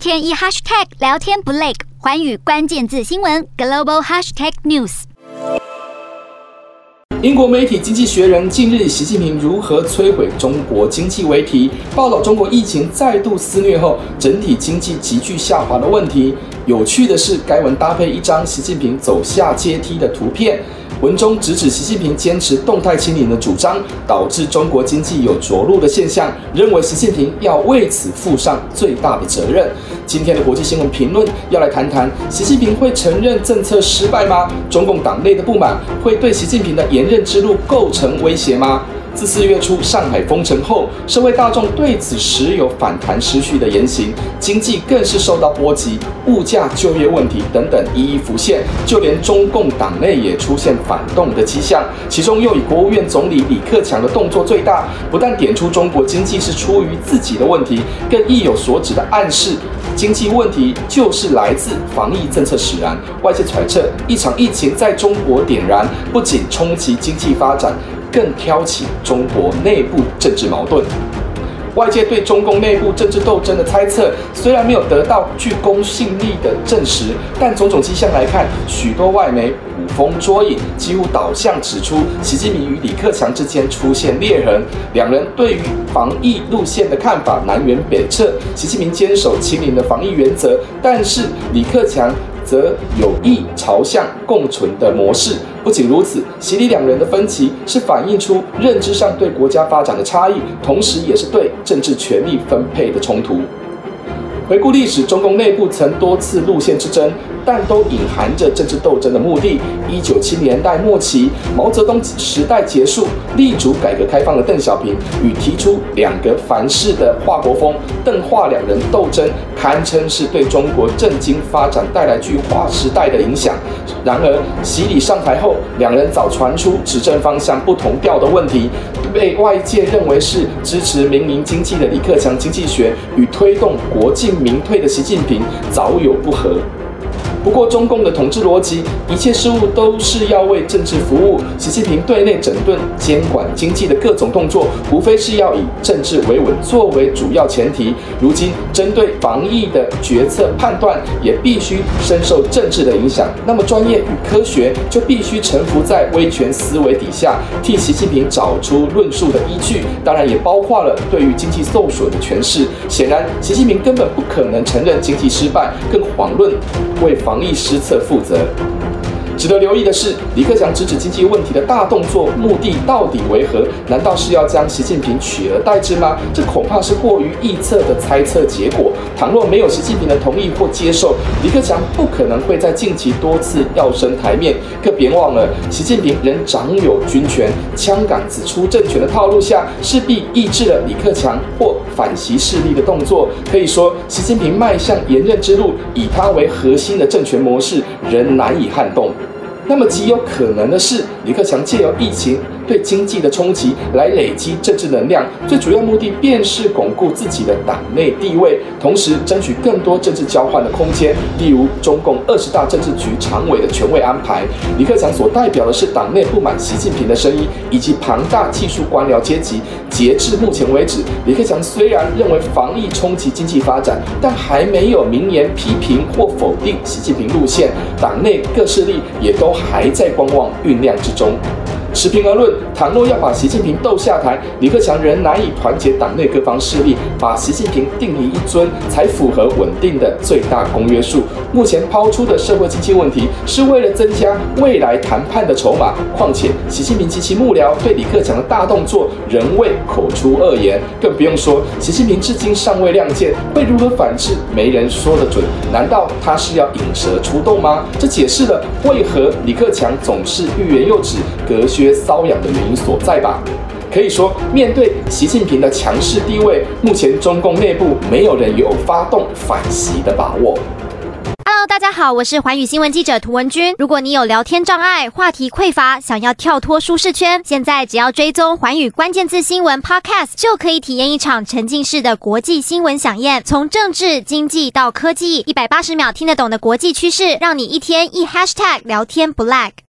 天一 hashtag 聊天不累，环宇关键字新闻 global hashtag news。英国媒体《经济学人》近日以“习近平如何摧毁中国经济”为题，报道中国疫情再度肆虐后，整体经济急剧下滑的问题。有趣的是，该文搭配一张习近平走下阶梯的图片。文中直指习近平坚持动态清零的主张，导致中国经济有着陆的现象，认为习近平要为此负上最大的责任。今天的国际新闻评论要来谈谈，习近平会承认政策失败吗？中共党内的不满会对习近平的连任之路构成威胁吗？自四月初上海封城后，社会大众对此时有反弹失序的言行，经济更是受到波及，物价、就业问题等等一一浮现，就连中共党内也出现反动的迹象。其中又以国务院总理李克强的动作最大，不但点出中国经济是出于自己的问题，更意有所指的暗示，经济问题就是来自防疫政策使然。外界揣测，一场疫情在中国点燃，不仅冲击经济发展。更挑起中国内部政治矛盾。外界对中共内部政治斗争的猜测，虽然没有得到具公信力的证实，但种种迹象来看，许多外媒捕风捉影，几乎导向指出，习近平与李克强之间出现裂痕。两人对于防疫路线的看法南辕北辙。习近平坚守清零的防疫原则，但是李克强。则有意朝向共存的模式。不仅如此，习李两人的分歧是反映出认知上对国家发展的差异，同时也是对政治权力分配的冲突。回顾历史，中共内部曾多次路线之争。但都隐含着政治斗争的目的。一九七零年代末期，毛泽东时代结束，立足改革开放的邓小平与提出两个凡是的华国锋、邓华两人斗争，堪称是对中国政经发展带来具划时代的影响。然而，习李上台后，两人早传出执政方向不同调的问题，被外界认为是支持民营经济的李克强经济学与推动国进民退的习近平早有不和。不过，中共的统治逻辑，一切事物都是要为政治服务。习近平对内整顿、监管经济的各种动作，无非是要以政治维稳作为主要前提。如今，针对防疫的决策判断，也必须深受政治的影响。那么，专业与科学就必须臣服在威权思维底下，替习近平找出论述的依据。当然，也包括了对于经济受损的诠释。显然，习近平根本不可能承认经济失败，更遑论为防。防疫失策负责。值得留意的是，李克强直指经济问题的大动作目的到底为何？难道是要将习近平取而代之吗？这恐怕是过于臆测的猜测结果。倘若没有习近平的同意或接受，李克强不可能会在近期多次要升台面。可别忘了，习近平仍掌有军权，枪杆子出政权的套路下，势必抑制了李克强或反习势力的动作。可以说，习近平迈向连任之路，以他为核心的政权模式仍难以撼动。那么极有可能的是，李克强借由疫情对经济的冲击来累积政治能量，最主要目的便是巩固自己的党内地位，同时争取更多政治交换的空间。例如，中共二十大政治局常委的权位安排，李克强所代表的是党内不满习近平的声音，以及庞大技术官僚阶级。截至目前为止，李克强虽然认为防疫冲击经济发展，但还没有明言批评或否定习近平路线。党内各势力也都还在观望酝酿之中。持平而论，倘若要把习近平斗下台，李克强仍难以团结党内各方势力，把习近平定于一尊，才符合稳定的最大公约数。目前抛出的社会经济问题，是为了增加未来谈判的筹码。况且，习近平及其幕僚对李克强的大动作仍未口出恶言，更不用说习近平至今尚未亮剑，会如何反制，没人说得准。难道他是要引蛇出洞吗？这解释了为何李克强总是欲言又止，隔靴。搔痒的原因所在吧？可以说，面对习近平的强势地位，目前中共内部没有人有发动反袭的把握。Hello，大家好，我是寰宇新闻记者涂文君。如果你有聊天障碍、话题匮乏，想要跳脱舒适圈，现在只要追踪寰宇关键字新闻 Podcast，就可以体验一场沉浸式的国际新闻饗宴。从政治、经济到科技，一百八十秒听得懂的国际趋势，让你一天一 Hashtag 聊天不 lag。